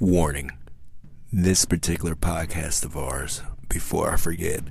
Warning this particular podcast of ours, before I forget,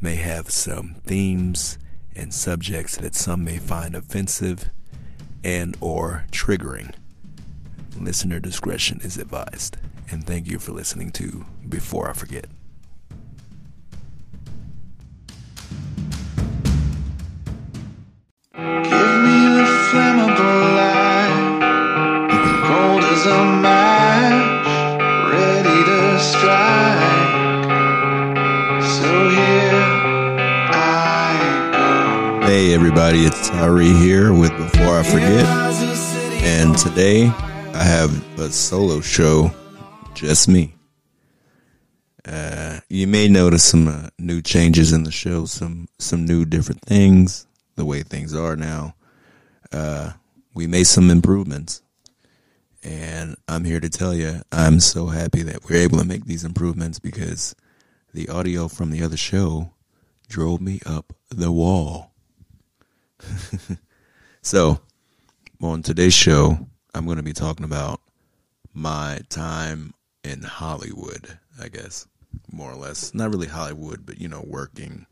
may have some themes and subjects that some may find offensive and or triggering. Listener discretion is advised. And thank you for listening to Before I Forget. Hey everybody, it's Tyree here with Before I Forget. And today I have a solo show, just me. Uh, you may notice some uh, new changes in the show, some some new different things, the way things are now. Uh, we made some improvements, and I'm here to tell you I'm so happy that we're able to make these improvements because the audio from the other show drove me up the wall. so, on today's show, I'm going to be talking about my time in Hollywood, I guess, more or less. Not really Hollywood, but, you know, working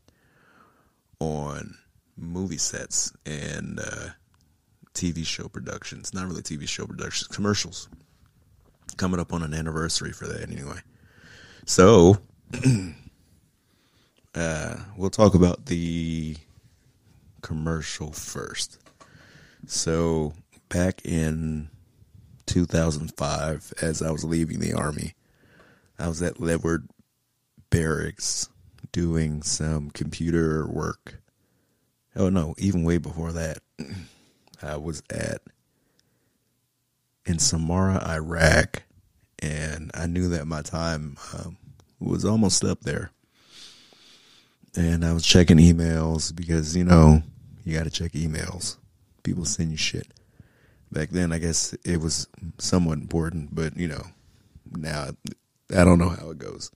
on movie sets and uh, TV show productions. Not really TV show productions, commercials. Coming up on an anniversary for that, anyway. So, uh, we'll talk about the commercial first. So, back in 2005, as I was leaving the army, I was at Ledward Barracks doing some computer work. Oh no, even way before that, I was at in Samarra, Iraq, and I knew that my time um, was almost up there. And I was checking emails because you know you got to check emails. People send you shit. Back then, I guess it was somewhat important, but you know, now I don't know how it goes.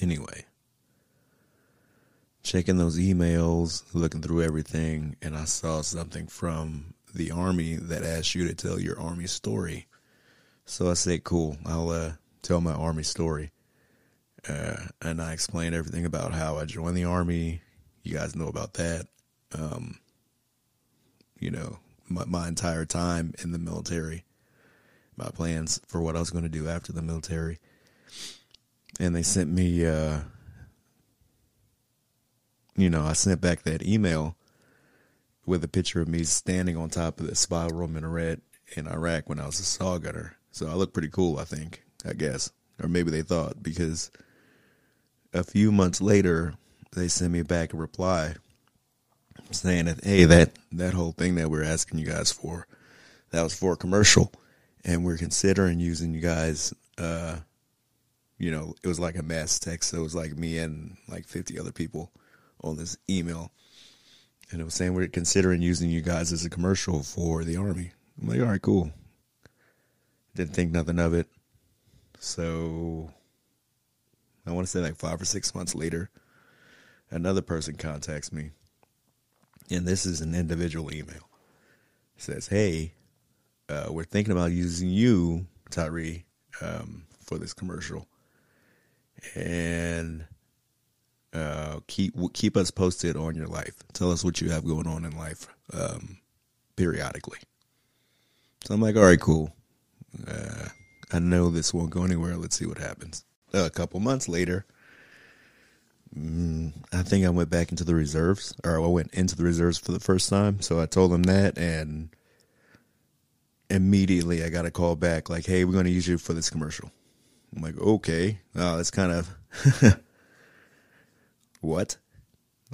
Anyway, checking those emails, looking through everything, and I saw something from the army that asked you to tell your army story. So I said, "Cool, I'll uh, tell my army story." Uh, and I explained everything about how I joined the army. You guys know about that. Um, you know, my, my entire time in the military, my plans for what I was going to do after the military. And they sent me, uh, you know, I sent back that email with a picture of me standing on top of the spiral minaret in Iraq when I was a saw gunner. So I look pretty cool, I think, I guess. Or maybe they thought because a few months later, they sent me back a reply saying that hey, that that whole thing that we're asking you guys for, that was for a commercial, and we're considering using you guys. Uh, you know, it was like a mass text, so it was like me and like fifty other people on this email, and it was saying we're considering using you guys as a commercial for the army. I'm like, all right, cool. Didn't think nothing of it. So I want to say like five or six months later, another person contacts me. And this is an individual email. It says, Hey, uh, we're thinking about using you, Tyree, um, for this commercial. And uh, keep keep us posted on your life. Tell us what you have going on in life um, periodically. So I'm like, all right, cool. Uh, I know this won't go anywhere. Let's see what happens. A couple months later, mm, I think I went back into the reserves, or I went into the reserves for the first time. So I told them that, and immediately I got a call back like, "Hey, we're going to use you for this commercial." I'm like, "Okay, oh, that's kind of what?"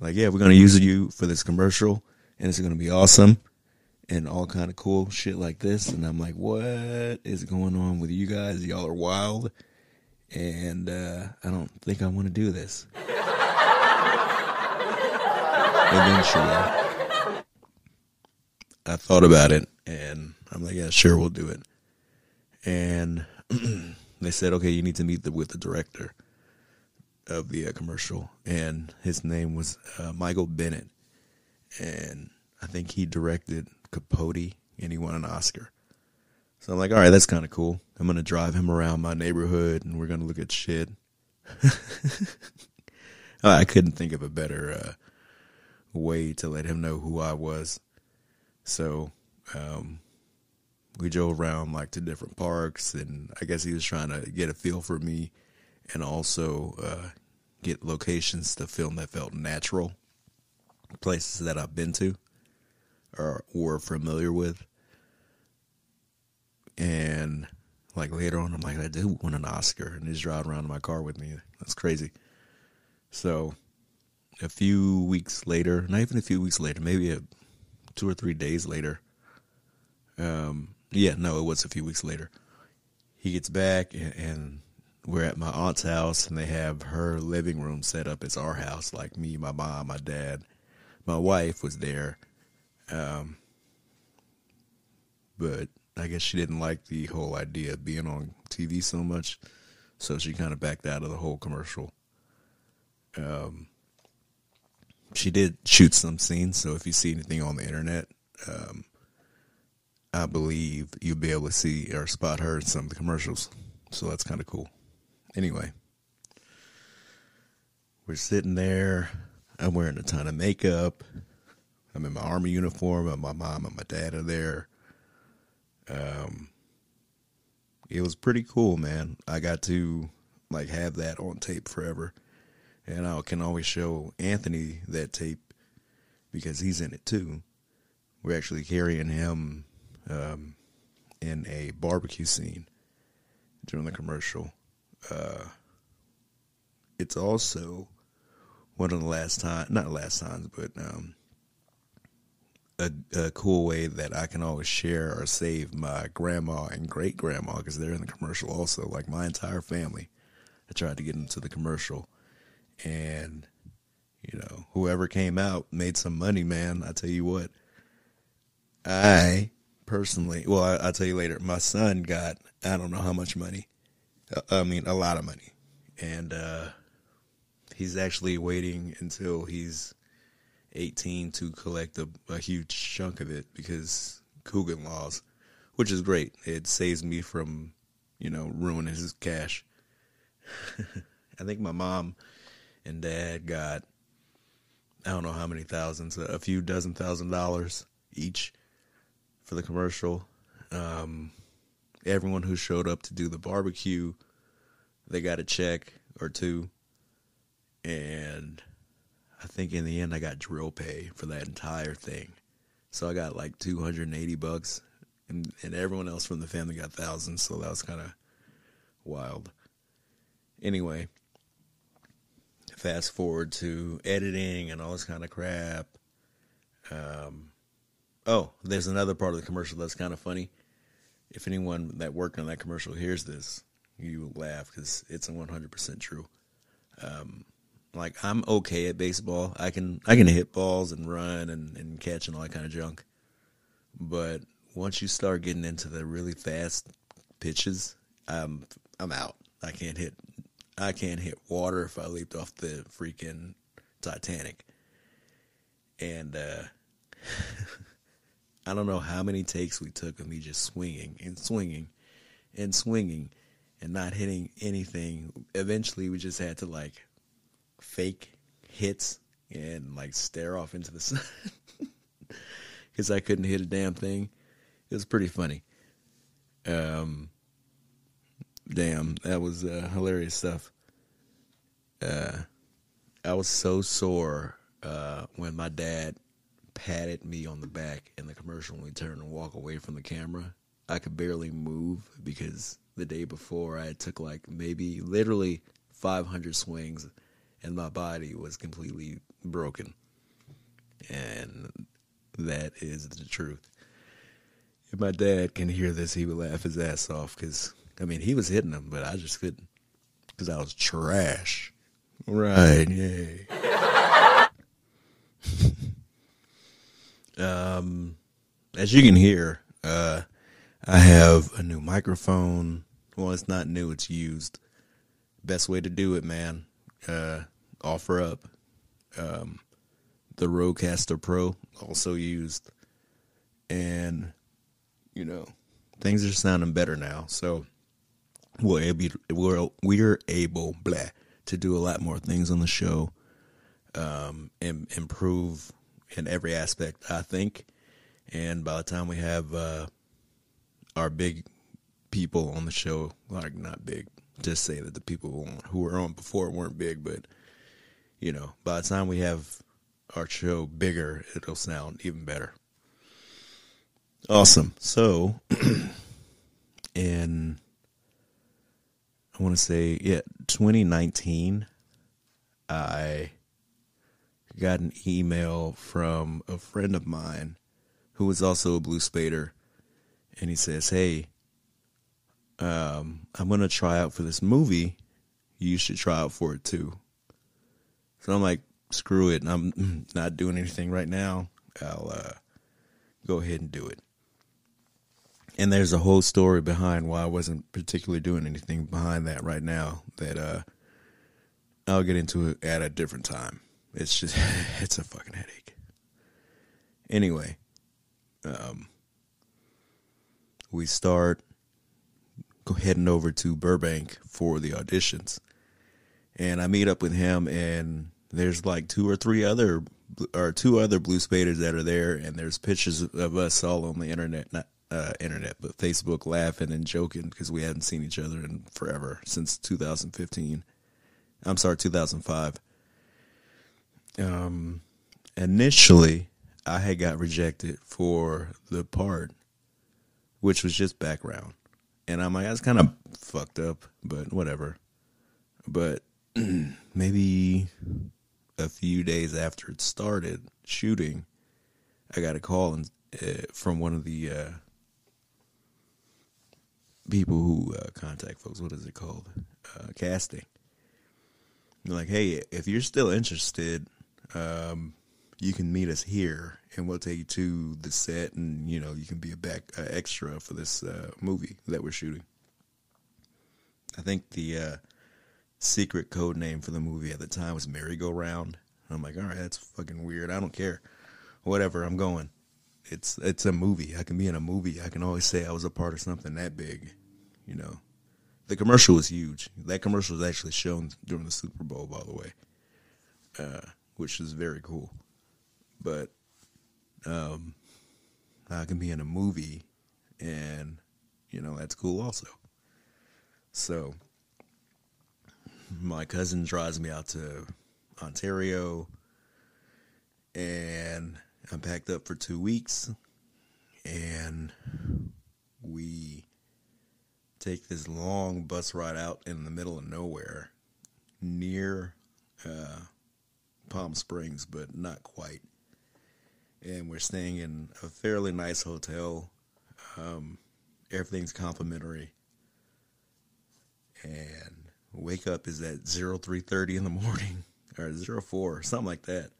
Like, yeah, we're going to use you for this commercial, and it's going to be awesome and all kind of cool shit like this. And I'm like, what is going on with you guys? Y'all are wild. And uh, I don't think I want to do this. Eventually, I thought about it and I'm like, yeah, sure, we'll do it. And they said, okay, you need to meet the, with the director of the uh, commercial. And his name was uh, Michael Bennett. And I think he directed Capote and he won an Oscar. So I'm like, all right, that's kind of cool. I'm gonna drive him around my neighborhood, and we're gonna look at shit. I couldn't think of a better uh, way to let him know who I was. So um, we drove around like to different parks, and I guess he was trying to get a feel for me, and also uh, get locations to film that felt natural, places that I've been to or were familiar with. And like later on, I'm like, I do want an Oscar, and he's driving around in my car with me. That's crazy. So, a few weeks later, not even a few weeks later, maybe a, two or three days later. Um, yeah, no, it was a few weeks later. He gets back, and, and we're at my aunt's house, and they have her living room set up as our house, like me, my mom, my dad, my wife was there. Um, but I guess she didn't like the whole idea of being on TV so much, so she kind of backed out of the whole commercial. Um, she did shoot some scenes, so if you see anything on the internet, um, I believe you'll be able to see or spot her in some of the commercials. So that's kind of cool. Anyway, we're sitting there. I'm wearing a ton of makeup. I'm in my army uniform, and my mom and my dad are there. Um, it was pretty cool, man. I got to like have that on tape forever, and I can always show Anthony that tape because he's in it too. We're actually carrying him um, in a barbecue scene during the commercial. Uh, it's also one of the last time, not last times, but um, a, a cool way that I can always share or save my grandma and great grandma because they're in the commercial also. Like my entire family, I tried to get into the commercial, and you know whoever came out made some money. Man, I tell you what, I personally, well, I, will tell you later. My son got I don't know how much money. Uh, I mean, a lot of money, and uh, he's actually waiting until he's 18 to collect a, a huge chunk of it because Coogan laws, which is great. It saves me from, you know, ruining his cash. I think my mom and dad got, I don't know how many thousands, a few dozen thousand dollars each for the commercial. Um, everyone who showed up to do the barbecue, they got a check or two. And I think in the end I got drill pay for that entire thing. So I got like 280 bucks and, and everyone else from the family got thousands. So that was kind of wild. Anyway, fast forward to editing and all this kind of crap. Um, oh, there's another part of the commercial that's kind of funny. If anyone that worked on that commercial hears this, you will laugh because it's 100% true. Um, like I'm okay at baseball. I can I can hit balls and run and, and catch and all that kind of junk. But once you start getting into the really fast pitches, I'm I'm out. I can't hit I can't hit water if I leaped off the freaking Titanic. And uh I don't know how many takes we took of me just swinging and swinging and swinging and not hitting anything. Eventually, we just had to like fake hits and like stare off into the sun because I couldn't hit a damn thing. It was pretty funny. Um, damn, that was uh, hilarious stuff. Uh, I was so sore uh, when my dad patted me on the back in the commercial when we turned and walk away from the camera. I could barely move because the day before I took like maybe literally 500 swings and my body was completely broken. And that is the truth. If my dad can hear this, he would laugh his ass off because, I mean, he was hitting him, but I just couldn't because I was trash. Right, yay. um, as you can hear, uh, I have a new microphone. Well, it's not new, it's used. Best way to do it, man. Uh, offer up. Um, the Rodecaster Pro also used, and you know, things are sounding better now. So we're able, we're, we're able blah, to do a lot more things on the show um, and improve in every aspect, I think. And by the time we have uh, our big people on the show, like not big, just say that the people who were on before weren't big, but you know, by the time we have our show bigger, it'll sound even better. Awesome. So, in I want to say, yeah, 2019, I got an email from a friend of mine who was also a blue spader, and he says, "Hey, um, I'm gonna try out for this movie. You should try out for it too." So I'm like, "Screw it! I'm not doing anything right now. I'll uh, go ahead and do it." And there's a whole story behind why I wasn't particularly doing anything behind that right now. That uh, I'll get into at a different time. It's just it's a fucking headache. Anyway, um, we start heading over to Burbank for the auditions, and I meet up with him, and there's like two or three other or two other blue spaders that are there, and there's pictures of us all on the internet, not uh, internet, but Facebook, laughing and joking because we hadn't seen each other in forever since 2015. I'm sorry, 2005. Um, initially, I had got rejected for the part, which was just background, and I'm like, that's kind of fucked up, but whatever. But maybe a few days after it started shooting, I got a call and uh, from one of the uh, people who uh, contact folks. What is it called? Uh, casting. They're like, hey, if you're still interested, um, you can meet us here, and we'll take you to the set, and you know you can be a back extra for this uh, movie that we're shooting. I think the uh, secret code name for the movie at the time was Merry Go Round. I'm like, all right, that's fucking weird. I don't care. Whatever, I'm going. It's it's a movie. I can be in a movie. I can always say I was a part of something that big. You know, the commercial was huge. That commercial was actually shown during the Super Bowl, by the way, uh, which is very cool. But um, I can be in a movie, and you know that's cool also. So my cousin drives me out to Ontario, and I'm packed up for two weeks, and we take this long bus ride out in the middle of nowhere near uh, Palm Springs, but not quite. And we're staying in a fairly nice hotel. Um, everything's complimentary. And wake up is at 0330 in the morning or 04, something like that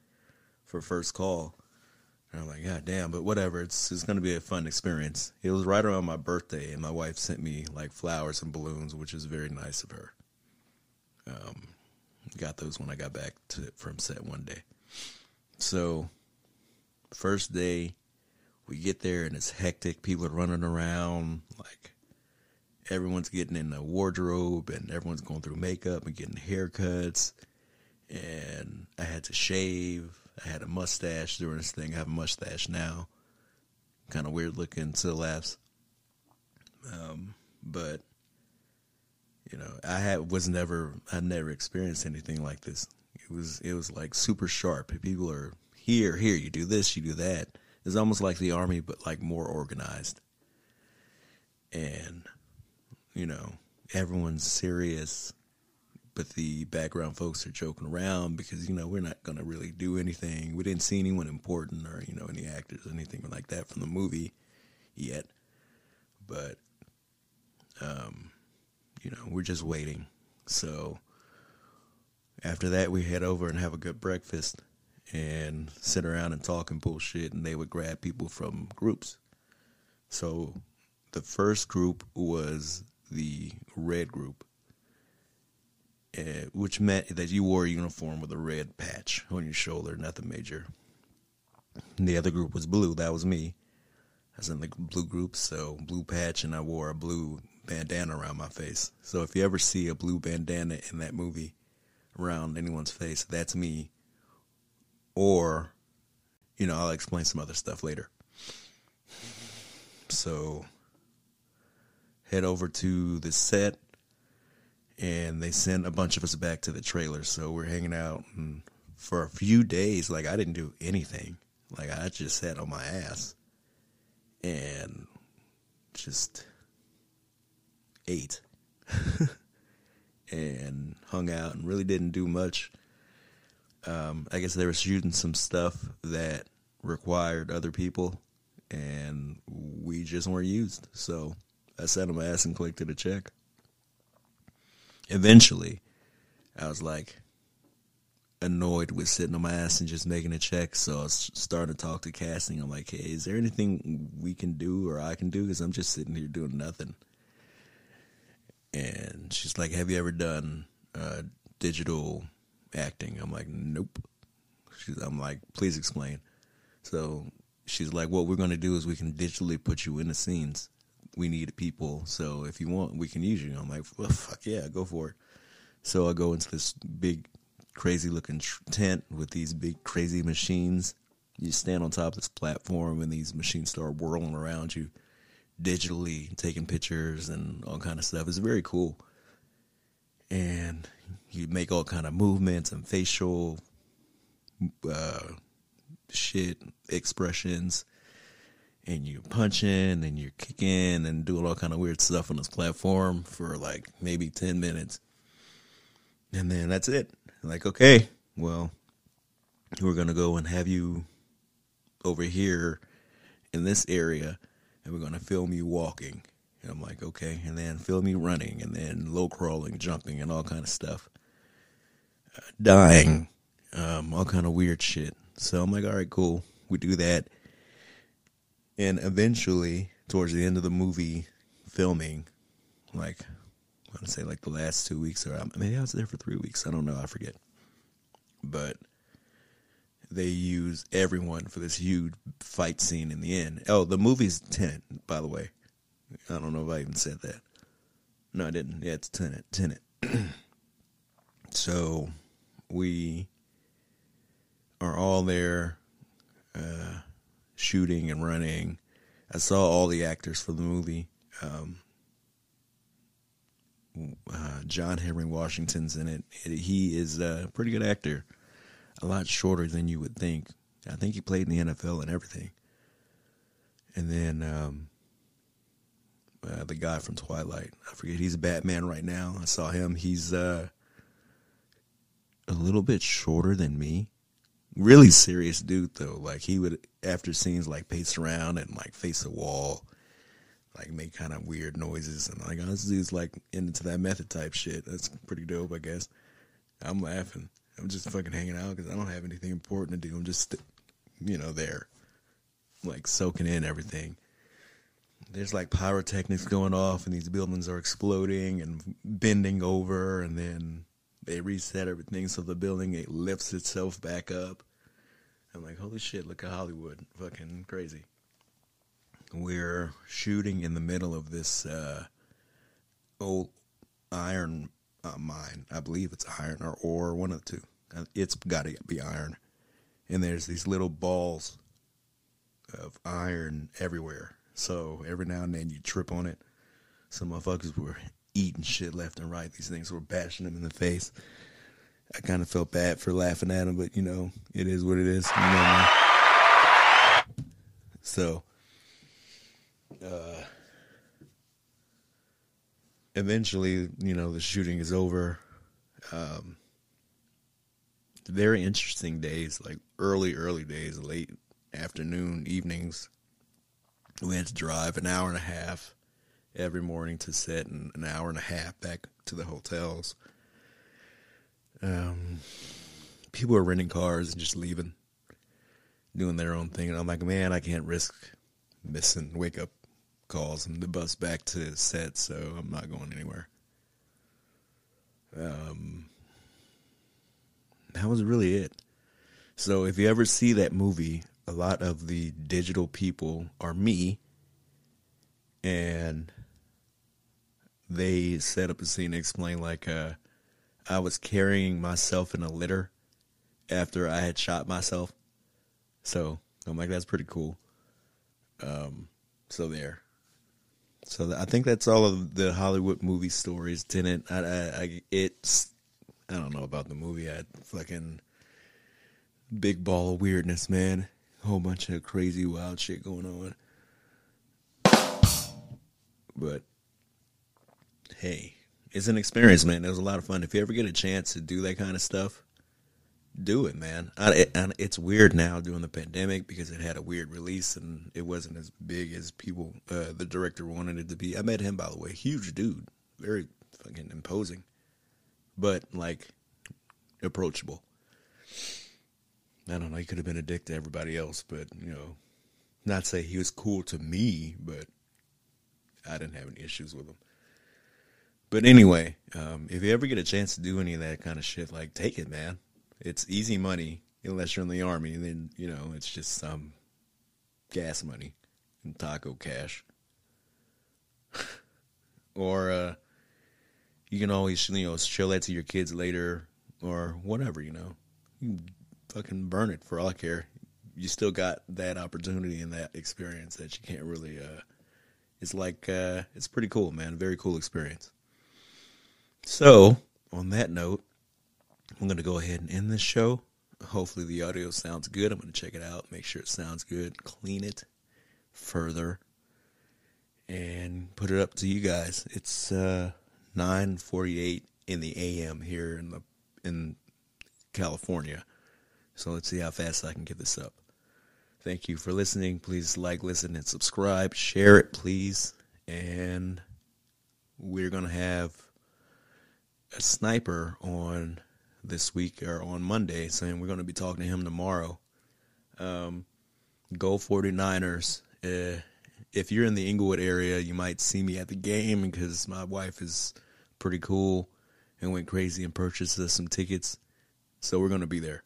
for first call. And I'm like, God damn, but whatever. It's it's gonna be a fun experience. It was right around my birthday, and my wife sent me like flowers and balloons, which is very nice of her. Um, got those when I got back to from set one day. So, first day, we get there and it's hectic. People are running around, like everyone's getting in the wardrobe, and everyone's going through makeup and getting haircuts. And I had to shave I had a mustache during this thing. I have a mustache now. Kind of weird looking, still laughs. Um, but you know, I had was never I never experienced anything like this. It was it was like super sharp. People are here, here, you do this, you do that. It's almost like the army, but like more organized. And you know, everyone's serious but the background folks are joking around because you know we're not going to really do anything. We didn't see anyone important or you know any actors or anything like that from the movie yet, but um, you know we're just waiting. So after that, we head over and have a good breakfast and sit around and talk and bullshit. And they would grab people from groups. So the first group was the red group uh, which meant that you wore a uniform with a red patch on your shoulder, nothing major. And the other group was blue. That was me. I was in the blue group, so blue patch, and I wore a blue bandana around my face. So if you ever see a blue bandana in that movie around anyone's face, that's me. Or, you know, I'll explain some other stuff later. So head over to the set and they sent a bunch of us back to the trailer. So we're hanging out and for a few days, like I didn't do anything. Like I just sat on my ass and just ate and hung out and really didn't do much. Um, I guess they were shooting some stuff that required other people, and we just weren't used. So I sat on my ass and collected a check. Eventually, I was like annoyed with sitting on my ass and just making a check. So I was starting to talk to casting. I'm like, hey, is there anything we can do or I can do? Because I'm just sitting here doing nothing. And she's like, have you ever done uh, digital acting? I'm like, nope. She's, I'm like, please explain. So she's like, what we're going to do is we can digitally put you in the scenes. We need people. So if you want, we can use you. I'm like, well, fuck yeah, go for it. So I go into this big, crazy looking tent with these big, crazy machines. You stand on top of this platform and these machines start whirling around you digitally, taking pictures and all kind of stuff. It's very cool. And you make all kind of movements and facial uh, shit expressions and you're punching and you're kicking and doing all kind of weird stuff on this platform for like maybe 10 minutes. And then that's it. Like okay well we're gonna go and have you over here in this area and we're gonna film you walking. And i'm like okay. And then film you running and then low crawling jumping and all kind of stuff. Uh, dying um, all kind of weird shit. So i'm like all right cool. We do that and eventually towards the end of the movie filming like i want to say like the last two weeks or maybe i was there for three weeks. I don't know. I forget. But they use everyone for this huge fight scene in the end. Oh the movie's Tenet by the way. I don't know if i even said that. No i didn't. Yeah it's Tenet Tenet so we are all there uh, shooting and running. I saw all the actors for the movie. Um, uh, John Henry Washington's in it. He is a pretty good actor. A lot shorter than you would think. I think he played in the NFL and everything. And then um, uh, the guy from Twilight. I forget. He's a Batman right now. I saw him. He's uh, a little bit shorter than me really serious dude though. Like he would after scenes like pace around and like face a wall, like make kind of weird noises and like oh, this dude's like into that method type shit. That's pretty dope, I guess. I'm laughing. I'm just fucking hanging out because I don't have anything important to do. I'm just, you know, there, like soaking in everything. There's like pyrotechnics going off, and these buildings are exploding and bending over, and then they reset everything so the building it lifts itself back up. I'm like, holy shit, look at Hollywood. Fucking crazy. We're shooting in the middle of this uh, old iron uh, mine. I believe it's iron or ore, one of the two. Uh, It's got to be iron. And there's these little balls of iron everywhere. So every now and then you trip on it. Some motherfuckers were eating shit left and right. These things were bashing them in the face. I kind of felt bad for laughing at them, but you know, it is what it is. You know, man. So, uh, eventually, you know, the shooting is over. Um, very interesting days, like early, early days, late afternoon, evenings. We had to drive an hour and a half every morning to set and an hour and a half back to the hotels. Um, people are renting cars and just leaving, doing their own thing. And I'm like, man, I can't risk missing wake up calls and the bus back to set, so I'm not going anywhere. Um, that was really it. So if you ever see that movie, a lot of the digital people are me and they set up a scene to explain like uh, I was carrying myself in a litter after I had shot myself. So I'm like, that's pretty cool. Um, so there. So I think that's all of the Hollywood movie stories. Tenet, I, I, I, it's, I don't know about the movie. I fucking big ball of weirdness, man. Whole bunch of crazy, wild shit going on. But hey, it's an experience, man. It was a lot of fun. If you ever get a chance to do that kind of stuff, do it, man. I, it, it's weird now during the pandemic because it had a weird release and it wasn't as big as people, uh, the director wanted it to be. I met him, by the way. Huge dude. Very fucking imposing. But, like, approachable. I don't know. He could have been a dick to everybody else, but, you know, not say he was cool to me, but I didn't have any issues with him. But anyway, um, if you ever get a chance to do any of that kind of shit, like, take it, man it's easy money unless you're in the army. Then you know it's just some gas money and taco cash, or uh, you can always you know show that to your kids later or whatever. You know, you fucking burn it for all I care. You still got that opportunity and that experience that you can't really. Uh, it's like uh, it's pretty cool, man. Very cool experience. So, on that note, I'm going to go ahead and end this show. Hopefully, the audio sounds good. I'm going to check it out, make sure it sounds good, clean it further, and put it up to you guys. It's uh, 9:48 in the AM here in the in California. So let's see how fast I can get this up. Thank you for listening. Please like, listen, and subscribe. Share it, please. And we're going to have a sniper on this week or on Monday, saying we're going to be talking to him tomorrow. Um, go 49ers. Uh, if you're in the Inglewood area, you might see me at the game because my wife is pretty cool and went crazy and purchased us some tickets. So we're going to be there.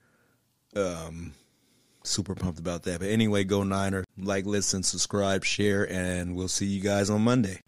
Um, super pumped about that. But anyway, go Niner. Like, listen, subscribe, share, and we'll see you guys on Monday.